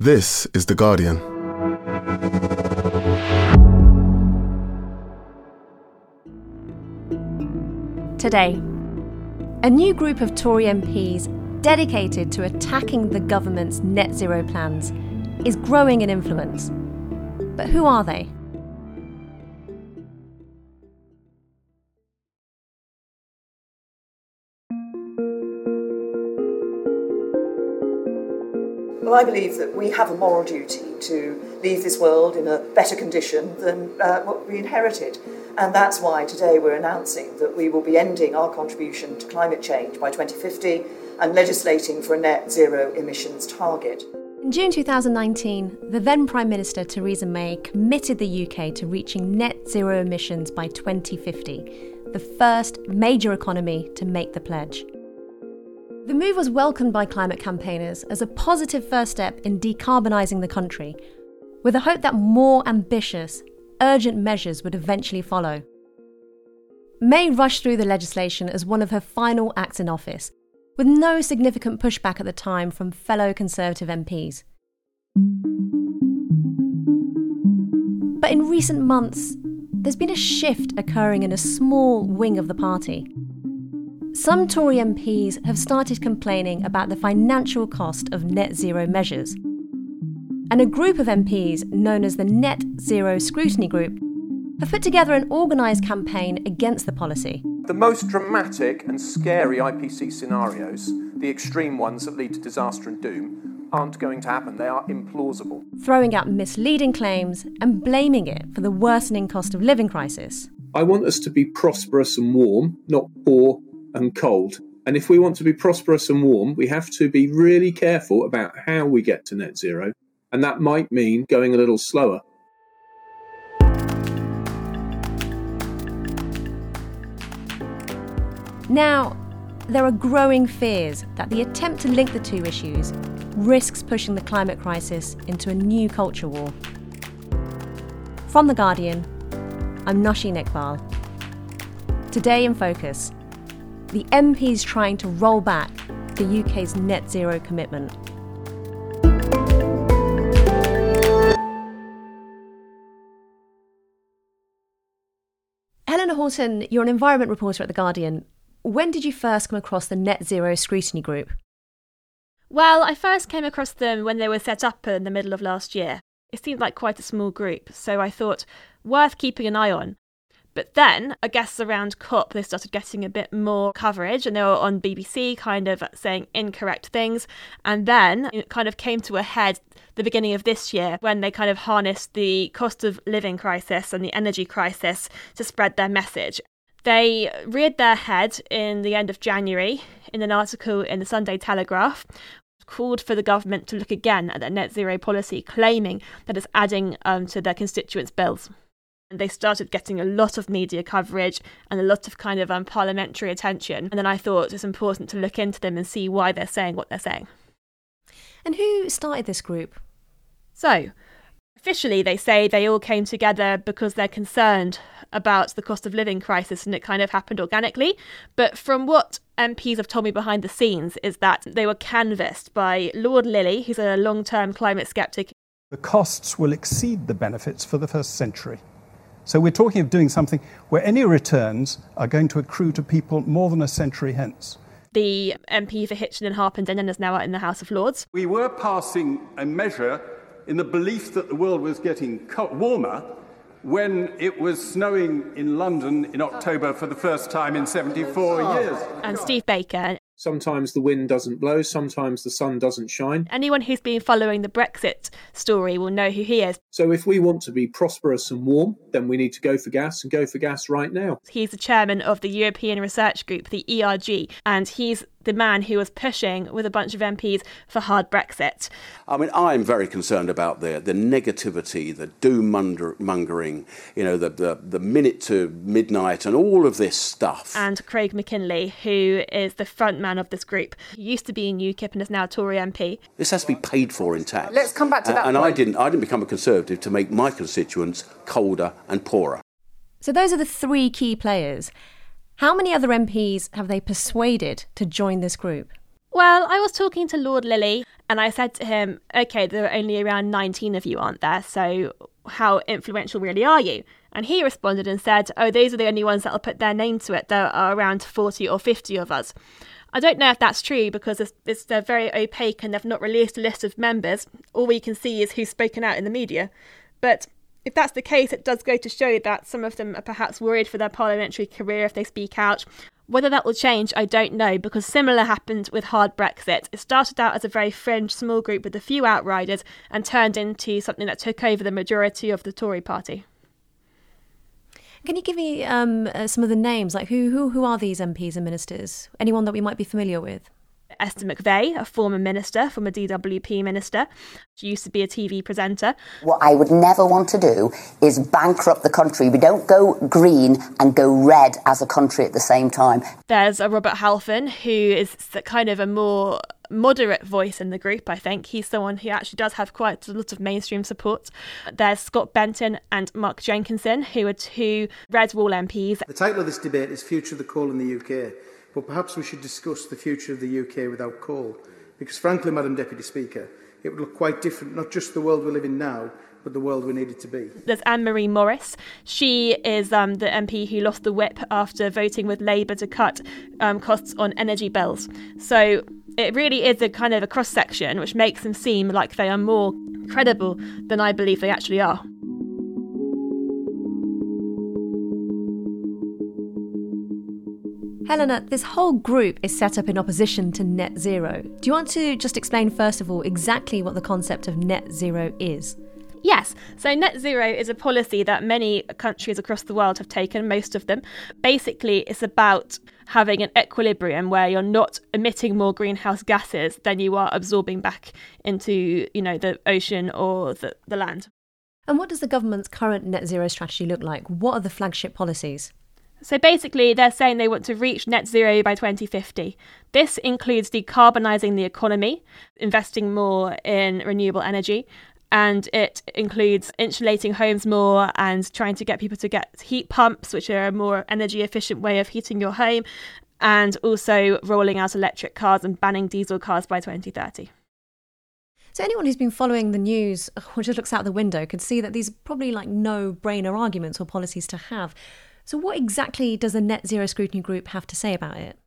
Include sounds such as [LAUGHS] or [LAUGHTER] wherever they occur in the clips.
This is The Guardian. Today, a new group of Tory MPs dedicated to attacking the government's net zero plans is growing in influence. But who are they? I believe that we have a moral duty to leave this world in a better condition than uh, what we inherited. And that's why today we're announcing that we will be ending our contribution to climate change by 2050 and legislating for a net zero emissions target. In June 2019, the then Prime Minister Theresa May committed the UK to reaching net zero emissions by 2050, the first major economy to make the pledge. The move was welcomed by climate campaigners as a positive first step in decarbonising the country, with a hope that more ambitious, urgent measures would eventually follow. May rushed through the legislation as one of her final acts in office, with no significant pushback at the time from fellow Conservative MPs. But in recent months, there's been a shift occurring in a small wing of the party. Some Tory MPs have started complaining about the financial cost of net zero measures. And a group of MPs, known as the Net Zero Scrutiny Group, have put together an organised campaign against the policy. The most dramatic and scary IPCC scenarios, the extreme ones that lead to disaster and doom, aren't going to happen. They are implausible. Throwing out misleading claims and blaming it for the worsening cost of living crisis. I want us to be prosperous and warm, not poor and cold. And if we want to be prosperous and warm, we have to be really careful about how we get to net zero. And that might mean going a little slower. Now, there are growing fears that the attempt to link the two issues risks pushing the climate crisis into a new culture war. From The Guardian, I'm Nosheen Iqbal. Today in Focus, the MPs trying to roll back the UK's net zero commitment. Helena Horton, you're an environment reporter at The Guardian. When did you first come across the Net Zero Scrutiny Group? Well, I first came across them when they were set up in the middle of last year. It seemed like quite a small group, so I thought worth keeping an eye on. But then, I guess around COP, they started getting a bit more coverage and they were on BBC kind of saying incorrect things. And then it kind of came to a head the beginning of this year when they kind of harnessed the cost of living crisis and the energy crisis to spread their message. They reared their head in the end of January in an article in the Sunday Telegraph called for the government to look again at their net zero policy, claiming that it's adding um, to their constituents' bills. And they started getting a lot of media coverage and a lot of kind of um, parliamentary attention. And then I thought it's important to look into them and see why they're saying what they're saying. And who started this group? So, officially, they say they all came together because they're concerned about the cost of living crisis and it kind of happened organically. But from what MPs have told me behind the scenes, is that they were canvassed by Lord Lilley, who's a long term climate skeptic. The costs will exceed the benefits for the first century. So we're talking of doing something where any returns are going to accrue to people more than a century hence. The MP for Hitchin and Harpenden is now out in the House of Lords. We were passing a measure in the belief that the world was getting warmer when it was snowing in London in October for the first time in 74 years. And Steve Baker, Sometimes the wind doesn't blow, sometimes the sun doesn't shine. anyone who's been following the Brexit story will know who he is. So if we want to be prosperous and warm, then we need to go for gas and go for gas right now. He's the chairman of the European Research Group, the ERG, and he's the man who was pushing with a bunch of MPs for hard Brexit. I mean, I'm very concerned about the, the negativity, the doom mongering, you know, the, the, the minute to midnight and all of this stuff. And Craig Mackinlay, who is the front man of this group, he used to be in UKIP and is now a Tory MP. This has to be paid for in tax. Let's come back to that And I point. didn't, I didn't become a Conservative to make my constituents colder and poorer. So those are the three key players. How many other MPs have they persuaded to join this group? Well, I was talking to Lord Lilley, And I said to him, okay, there are only around 19 of you, aren't there? So how influential really are you? And he responded and said, oh, those are the only ones that'll put their name to it. There are around 40 or 50 of us. I don't know if that's true because it's, it's they're very opaque and they've not released a list of members. All we can see is who's spoken out in the media. But if that's the case, it does go to show that some of them are perhaps worried for their parliamentary career if they speak out. Whether that will change, I don't know, because similar happened with hard Brexit. It started out as a very fringe small group with a few outriders and turned into something that took over the majority of the Tory party. Can you give me um, uh, some of the names? Like who, who who are these MPs and ministers? Anyone that we might be familiar with? Esther McVey, a former minister, former DWP minister. She used to be a TV presenter. What I would never want to do is bankrupt the country. We don't go green and go red as a country at the same time. There's a Robert Halfon, who is kind of a more moderate voice in the group, I think. He's someone who actually does have quite a lot of mainstream support. There's Scott Benton and Mark Jenkinson, who are two Red Wall MPs. The title of this debate is Future of the Coal in the UK. But perhaps we should discuss the future of the UK without coal. Because frankly, Madam Deputy Speaker, it would look quite different, not just the world we live in now, but the world we need it to be. There's Anne Marie Morris. She is um, the MP who lost the whip after voting with Labour to cut um, costs on energy bills. So it really is a kind of a cross section which makes them seem like they are more credible than I believe they actually are. Helena, this whole group is set up in opposition to net zero. Do you want to just explain, first of all, exactly what the concept of net zero is? Yes, so net zero is a policy that many countries across the world have taken, most of them. Basically, it's about having an equilibrium where you're not emitting more greenhouse gases than you are absorbing back into, you know, the ocean or the, the land. And what does the government's current net zero strategy look like? What are the flagship policies? So basically, they're saying they want to reach net zero by 2050. This includes decarbonising the economy, investing more in renewable energy, and it includes insulating homes more and trying to get people to get heat pumps, which are a more energy efficient way of heating your home, and also rolling out electric cars and banning diesel cars by 2030. So anyone who's been following the news [LAUGHS] or just looks out the window can see that these are probably like no-brainer arguments or policies to have. So, what exactly does the Net Zero Scrutiny Group have to say about it?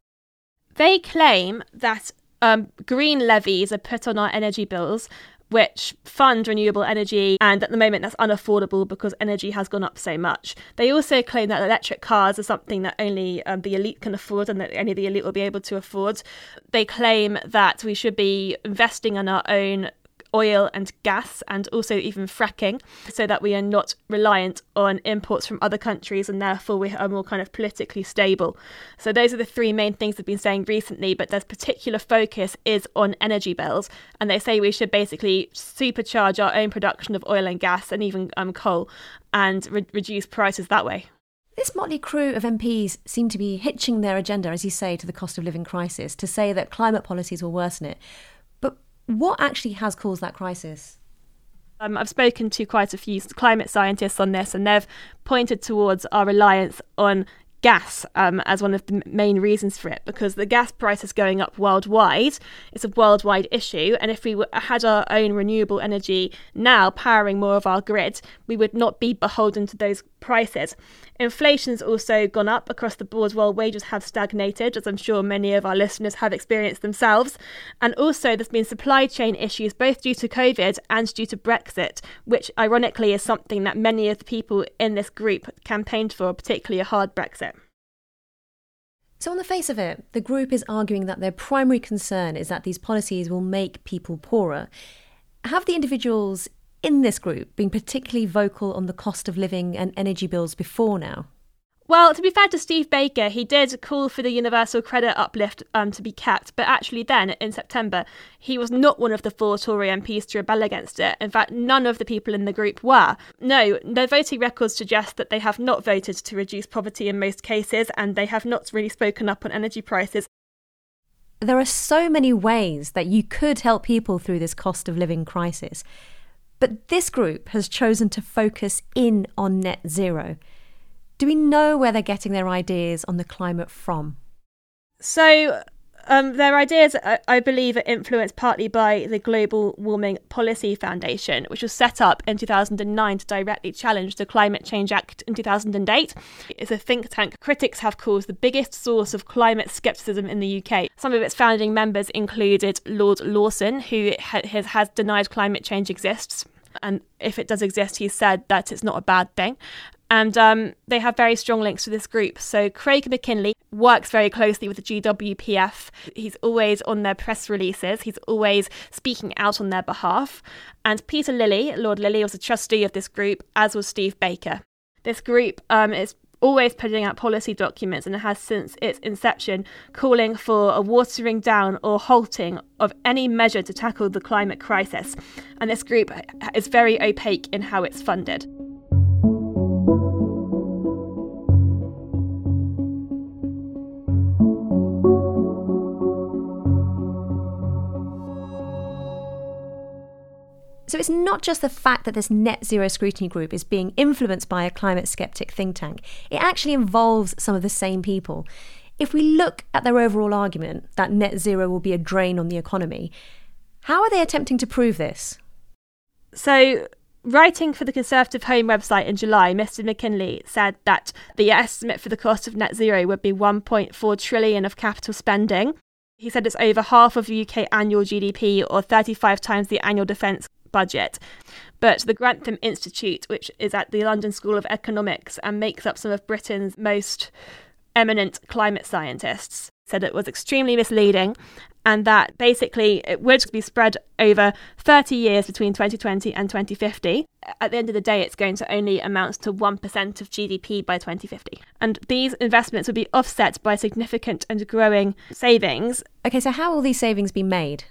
They claim that um, green levies are put on our energy bills, which fund renewable energy, and at the moment that's unaffordable because energy has gone up so much. They also claim that electric cars are something that only um, the elite can afford and that only the elite will be able to afford. They claim that we should be investing in our own oil and gas and also even fracking so that we are not reliant on imports from other countries and therefore we are more kind of politically stable. So those are the three main things they've been saying recently, but their particular focus is on energy bills and they say we should basically supercharge our own production of oil and gas and even um, coal and re- reduce prices that way. This motley crew of MPs seem to be hitching their agenda, as you say, to the cost of living crisis to say that climate policies will worsen it. What actually has caused that crisis? Um, I've spoken to quite a few climate scientists on this, and they've pointed towards our reliance on gas um, as one of the main reasons for it because the gas price is going up worldwide. It's a worldwide issue. And if we had our own renewable energy now powering more of our grid, we would not be beholden to those prices. Inflation's also gone up across the board while wages have stagnated, as I'm sure many of our listeners have experienced themselves. And also, there's been supply chain issues both due to COVID and due to Brexit, which ironically is something that many of the people in this group campaigned for, particularly a hard Brexit. So, on the face of it, the group is arguing that their primary concern is that these policies will make people poorer. Have the individuals in this group been particularly vocal on the cost of living and energy bills before now? Well, to be fair to Steve Baker, he did call for the universal credit uplift um, to be kept, but actually, then in September, he was not one of the four Tory MPs to rebel against it. In fact, none of the people in the group were. No, their voting records suggest that they have not voted to reduce poverty in most cases, and they have not really spoken up on energy prices. There are so many ways that you could help people through this cost of living crisis. But this group has chosen to focus in on net zero. Do we know where they're getting their ideas on the climate from? So, Um, their ideas, I believe, are influenced partly by the Global Warming Policy Foundation, which was set up in 2009 to directly challenge the Climate Change Act in 2008. It's a think tank critics have called the biggest source of climate scepticism in the UK. Some of its founding members included Lord Lawson, who has, has denied climate change exists. And if it does exist, he said that it's not a bad thing. And um, they have very strong links to this group. So Craig Mackinlay works very closely with the GWPF. He's always on their press releases. He's always speaking out on their behalf. And Peter Lilley, Lord Lilley, was a trustee of this group, as was Steve Baker. This group um, is always putting out policy documents and has since its inception calling for a watering down or halting of any measure to tackle the climate crisis. And this group is very opaque in how it's funded. So it's not just the fact that this net zero scrutiny group is being influenced by a climate skeptic think tank, it actually involves some of the same people. If we look at their overall argument that net zero will be a drain on the economy, how are they attempting to prove this? So, Writing for the Conservative Home website in July, Mr. Mackinlay said that the estimate for the cost of net zero would be 1.4 trillion of capital spending. He said it's over half of UK annual GDP or 35 times the annual defence budget. But the Grantham Institute, which is at the London School of Economics and makes up some of Britain's most eminent climate scientists, said it was extremely misleading and that basically it would be spread over 30 years between 2020 and 2050. At the end of the day, it's going to only amount to 1% of GDP by 2050. And these investments would be offset by significant and growing savings. Okay, so how will these savings be made?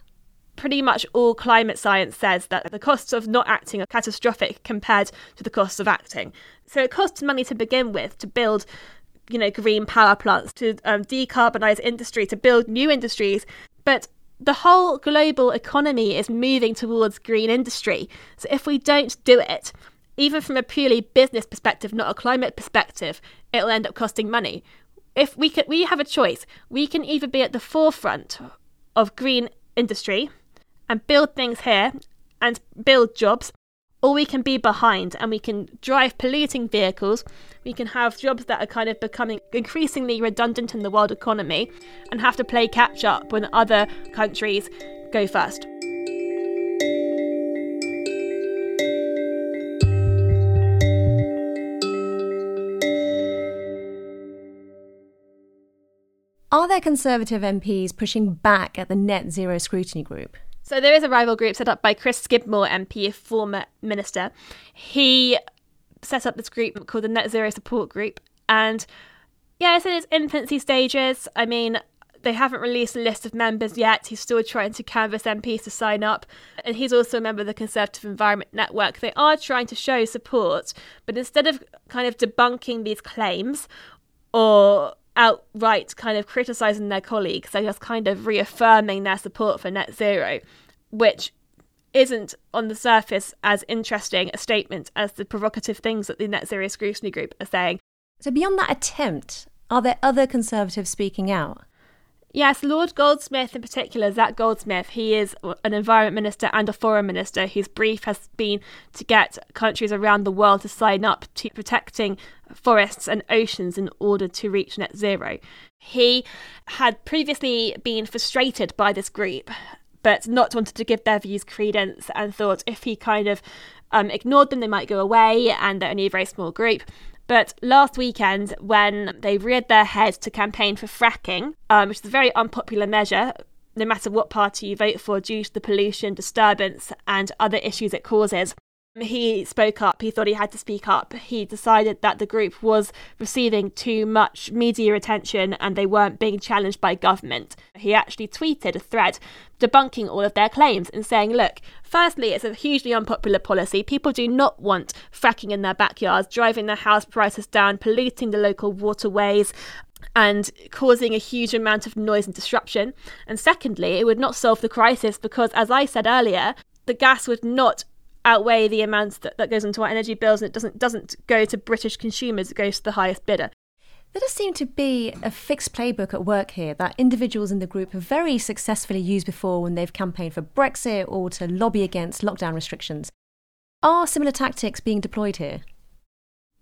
Pretty much all climate science says that the costs of not acting are catastrophic compared to the costs of acting. So it costs money to begin with to build you know green power plants to um, decarbonize industry to build new industries. But the whole global economy is moving towards green industry. So if we don't do it even from a purely business perspective not a climate perspective it'll end up costing money. If we can we have a choice. We can either be at the forefront of green industry and build things here and build jobs, or we can be behind and we can drive polluting vehicles. We can have jobs that are kind of becoming increasingly redundant in the world economy and have to play catch up when other countries go first. Are there Conservative MPs pushing back at the net zero scrutiny group? So there is a rival group set up by Chris Skidmore MP, a former minister. He set up this group called the Net Zero Support Group, and yeah, it's in its infancy stages. I mean, they haven't released a list of members yet. He's still trying to canvass MPs to sign up. And he's also a member of the Conservative Environment Network. They are trying to show support, but instead of kind of debunking these claims or outright kind of criticizing their colleagues. They're just kind of reaffirming their support for net zero, which isn't on the surface as interesting a statement as the provocative things that the net zero scrutiny group are saying. So, beyond that attempt, are there other conservatives speaking out? Yes, Lord Goldsmith in particular, Zac Goldsmith, he is an environment minister and a foreign minister whose brief has been to get countries around the world to sign up to protecting forests and oceans in order to reach net zero. He had previously been frustrated by this group, but not wanted to give their views credence and thought if he kind of um, ignored them, they might go away and they're only a very small group. But last weekend, when they reared their head to campaign for fracking, um, which is a very unpopular measure, no matter what party you vote for, due to the pollution, disturbance, and other issues it causes, he spoke up. He thought he had to speak up. He decided that the group was receiving too much media attention and they weren't being challenged by government. He actually tweeted a thread debunking all of their claims and saying, look, firstly, it's a hugely unpopular policy. People do not want fracking in their backyards, driving their house prices down, polluting the local waterways, and causing a huge amount of noise and disruption. And secondly, it would not solve the crisis because, as I said earlier, the gas would not outweigh the amounts that, that goes into our energy bills and it doesn't doesn't go to British consumers, it goes to the highest bidder. There does seem to be a fixed playbook at work here that individuals in the group have very successfully used before when they've campaigned for Brexit or to lobby against lockdown restrictions. Are similar tactics being deployed here?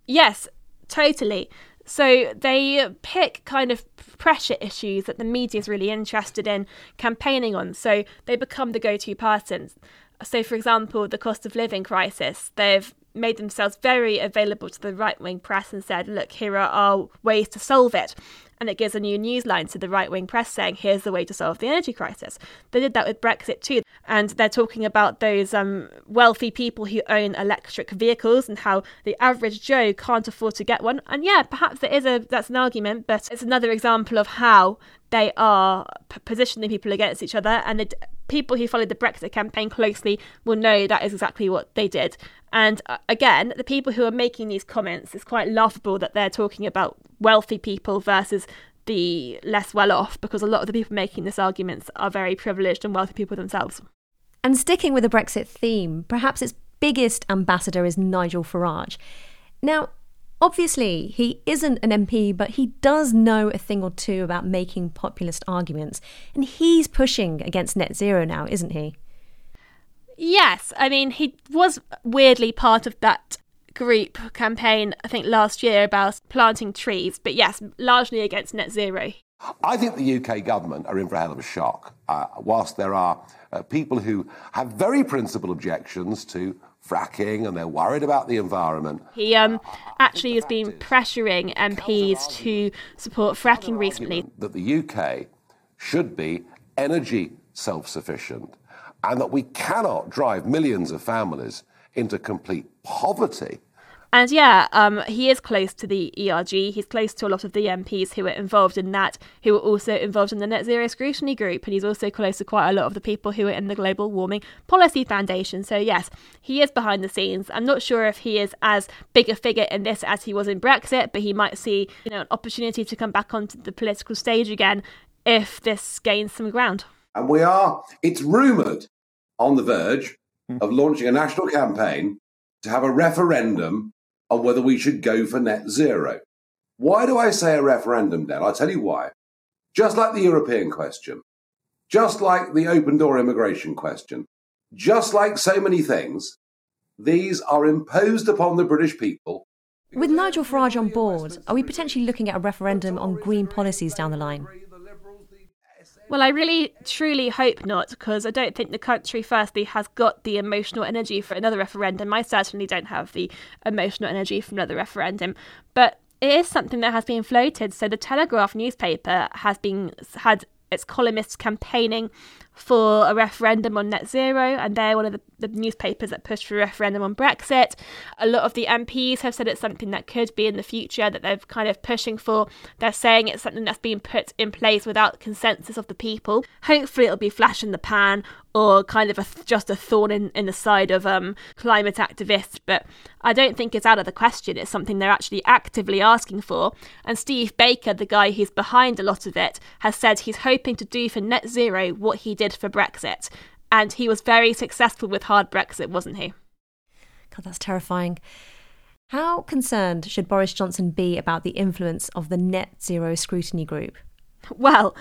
Yes, totally. So they pick kind of pressure issues that the media is really interested in campaigning on. So they become the go to person. So, for example, the cost of living crisis, they've made themselves very available to the right wing press and said, look, here are our ways to solve it. And it gives a new newsline to the right wing press saying, here's the way to solve the energy crisis. They did that with Brexit too. And they're talking about those um, wealthy people who own electric vehicles and how the average Joe can't afford to get one. And yeah, perhaps there is a that's an argument, but it's another example of how they are p- positioning people against each other. And the people who followed the Brexit campaign closely will know that is exactly what they did. And uh, again, the people who are making these comments, it's quite laughable that they're talking about wealthy people versus the less well off, because a lot of the people making these arguments are very privileged and wealthy people themselves. And sticking with the Brexit theme, perhaps its biggest ambassador is Nigel Farage. Now, obviously, he isn't an MP, but he does know a thing or two about making populist arguments, and he's pushing against net zero now, isn't he? Yes, I mean, he was weirdly part of that group campaign, I think last year, about planting trees, but yes, largely against net zero. I think the UK government are in for a hell of a shock. Uh, whilst there are uh, people who have very principled objections to fracking and they're worried about the environment. He um, actually has been pressuring MPs to support fracking recently. That the UK should be energy self sufficient and that we cannot drive millions of families into complete poverty. And yeah, um, he is close to the ERG. He's close to a lot of the MPs who were involved in that, who were also involved in the Net Zero Scrutiny Group. And he's also close to quite a lot of the people who are in the Global Warming Policy Foundation. So, yes, he is behind the scenes. I'm not sure if he is as big a figure in this as he was in Brexit, but he might see you know, an opportunity to come back onto the political stage again if this gains some ground. And we are, it's rumoured, on the verge mm. of launching a national campaign to have a referendum on whether we should go for net zero. Why do I say a referendum, Dan? I'll tell you why. Just like the European question, just like the open door immigration question, just like so many things, these are imposed upon the British people. With Nigel Farage on board, are we potentially looking at a referendum on green policies down the line? Well, I really truly hope not, because I don't think the country, firstly, has got the emotional energy for another referendum. I certainly don't have the emotional energy for another referendum. But it is something that has been floated. So the Telegraph newspaper has been had its columnists campaigning for a referendum on net zero, and they're one of the, the, newspapers that pushed for a referendum on Brexit. A lot of the MPs have said it's something that could be in the future that they're kind of pushing for. They're saying it's something that's being put in place without consensus of the people. Hopefully, it'll be flash in the pan or kind of a, just a thorn in, in the side of um, climate activists. But I don't think it's out of the question. It's something they're actually actively asking for. And Steve Baker, the guy who's behind a lot of it, has said he's hoping to do for net zero what he did for Brexit. And he was very successful with hard Brexit, wasn't he? God, that's terrifying. How concerned should Boris Johnson be about the influence of the Net Zero Scrutiny Group? Well,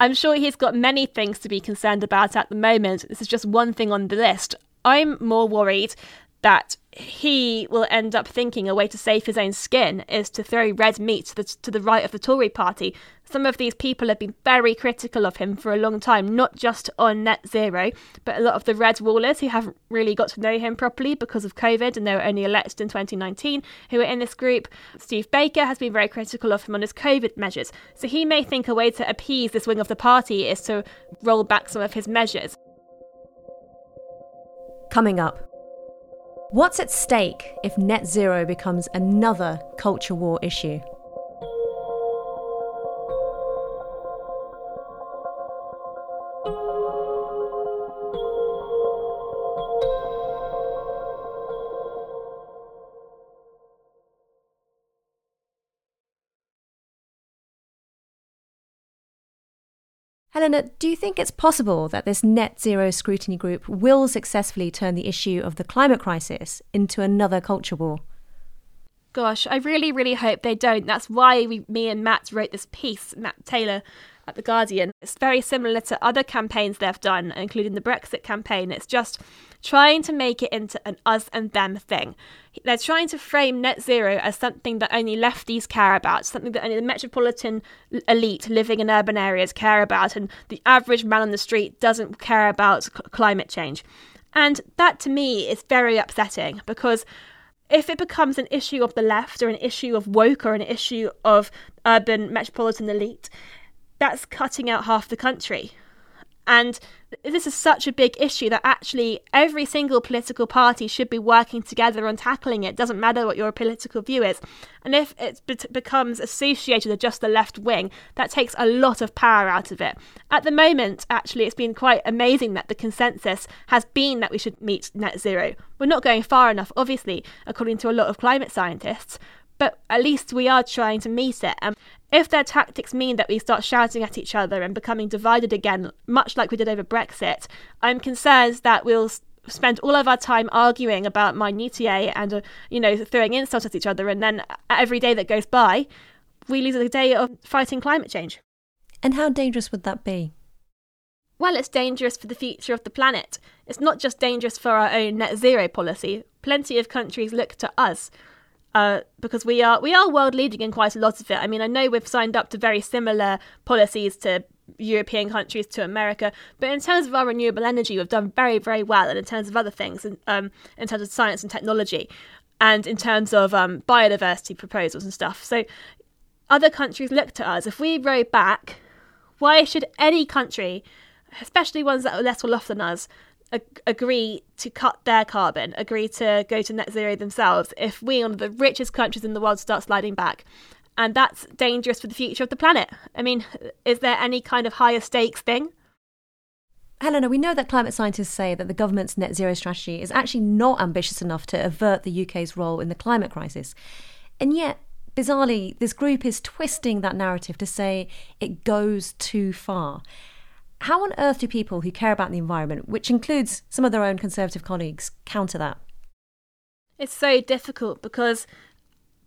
I'm sure he's got many things to be concerned about at the moment. This is just one thing on the list. I'm more worried that he will end up thinking a way to save his own skin is to throw red meat to the, to the right of the Tory party. Some of these people have been very critical of him for a long time, not just on net zero, but a lot of the red wallers who haven't really got to know him properly because of COVID and they were only elected in 2019, who are in this group. Steve Baker has been very critical of him on his COVID measures. So he may think a way to appease this wing of the party is to roll back some of his measures. Coming up. What's at stake if net zero becomes another culture war issue? Helena, do you think it's possible that this net zero scrutiny group will successfully turn the issue of the climate crisis into another culture war? Gosh, I really, really hope they don't. That's why we, me and Matt wrote this piece, Matt Taylor at The Guardian. It's very similar to other campaigns they've done, including the Brexit campaign. It's just trying to make it into an us and them thing. They're trying to frame net zero as something that only lefties care about, something that only the metropolitan elite living in urban areas care about, and the average man on the street doesn't care about climate change. And that to me is very upsetting because if it becomes an issue of the left or an issue of woke or an issue of urban metropolitan elite, that's cutting out half the country. And this is such a big issue that actually every single political party should be working together on tackling it. Doesn't matter what your political view is. And if it be- becomes associated with just the left wing, that takes a lot of power out of it. At the moment, actually, it's been quite amazing that the consensus has been that we should meet net zero. We're not going far enough, obviously, according to a lot of climate scientists, but at least we are trying to meet it. And if their tactics mean that we start shouting at each other and becoming divided again, much like we did over Brexit, I'm concerned that we'll spend all of our time arguing about minutiae and, uh, you know, throwing insults at each other, and then every day that goes by, we lose a day of fighting climate change. And how dangerous would that be? Well, it's dangerous for the future of the planet. It's not just dangerous for our own net zero policy. Plenty of countries look to us uh, because we are we are world leading in quite a lot of it. I mean, I know we've signed up to very similar policies to European countries to America, but in terms of our renewable energy, we've done very very well, and in terms of other things, in, um, in terms of science and technology, and in terms of um, biodiversity proposals and stuff. So other countries look to us. If we row back, why should any country, especially ones that are less well off than us, agree to cut their carbon, agree to go to net zero themselves if we, one of the richest countries in the world, start sliding back. And that's dangerous for the future of the planet. I mean, is there any kind of higher stakes thing? Helena, we know that climate scientists say that the government's net zero strategy is actually not ambitious enough to avert the UK's role in the climate crisis. And yet, bizarrely, this group is twisting that narrative to say it goes too far. How on earth do people who care about the environment, which includes some of their own Conservative colleagues, counter that? It's so difficult because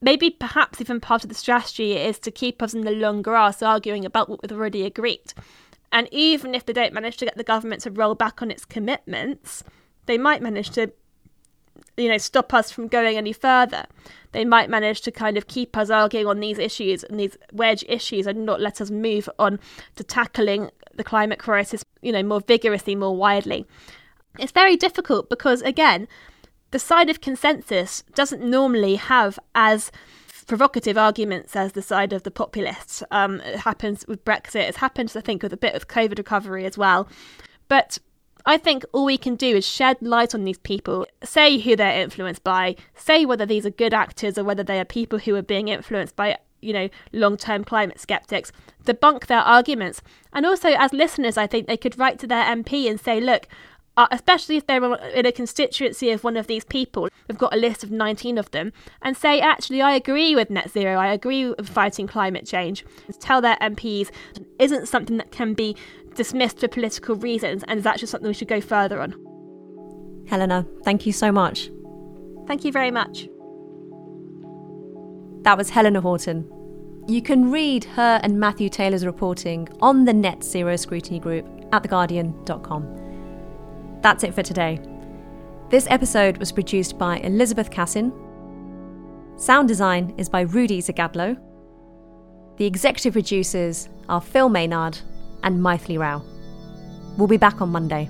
maybe perhaps even part of the strategy is to keep us in the long grass arguing about what we've already agreed. And even if they don't manage to get the government to roll back on its commitments, they might manage to you know stop us from going any further they might manage to kind of keep us arguing on these issues and these wedge issues and not let us move on to tackling the climate crisis you know more vigorously more widely it's very difficult because again the side of consensus doesn't normally have as provocative arguments as the side of the populists. Um, it happens with Brexit. It's happened, I think, with a bit of COVID recovery as well. But I think all we can do is shed light on these people, say who they're influenced by, say whether these are good actors or whether they are people who are being influenced by, you know, long term climate skeptics, debunk their arguments. And also, as listeners, I think they could write to their MP and say, look, uh, especially if they're in a constituency of one of these people, we've got a list of 19 of them, and say, actually, I agree with net zero, I agree with fighting climate change. Tell their MPs it isn't something that can be dismissed for political reasons and is actually something we should go further on. Helena, thank you so much. Thank you very much. That was Helena Horton. You can read her and Matthew Taylor's reporting on the Net Zero Scrutiny Group at theguardian.com. That's it for today. This episode was produced by Elizabeth Cassin. Sound design is by Rudy Zagadlo. The executive producers are Phil Maynard and Maithili Rao. We'll be back on Monday.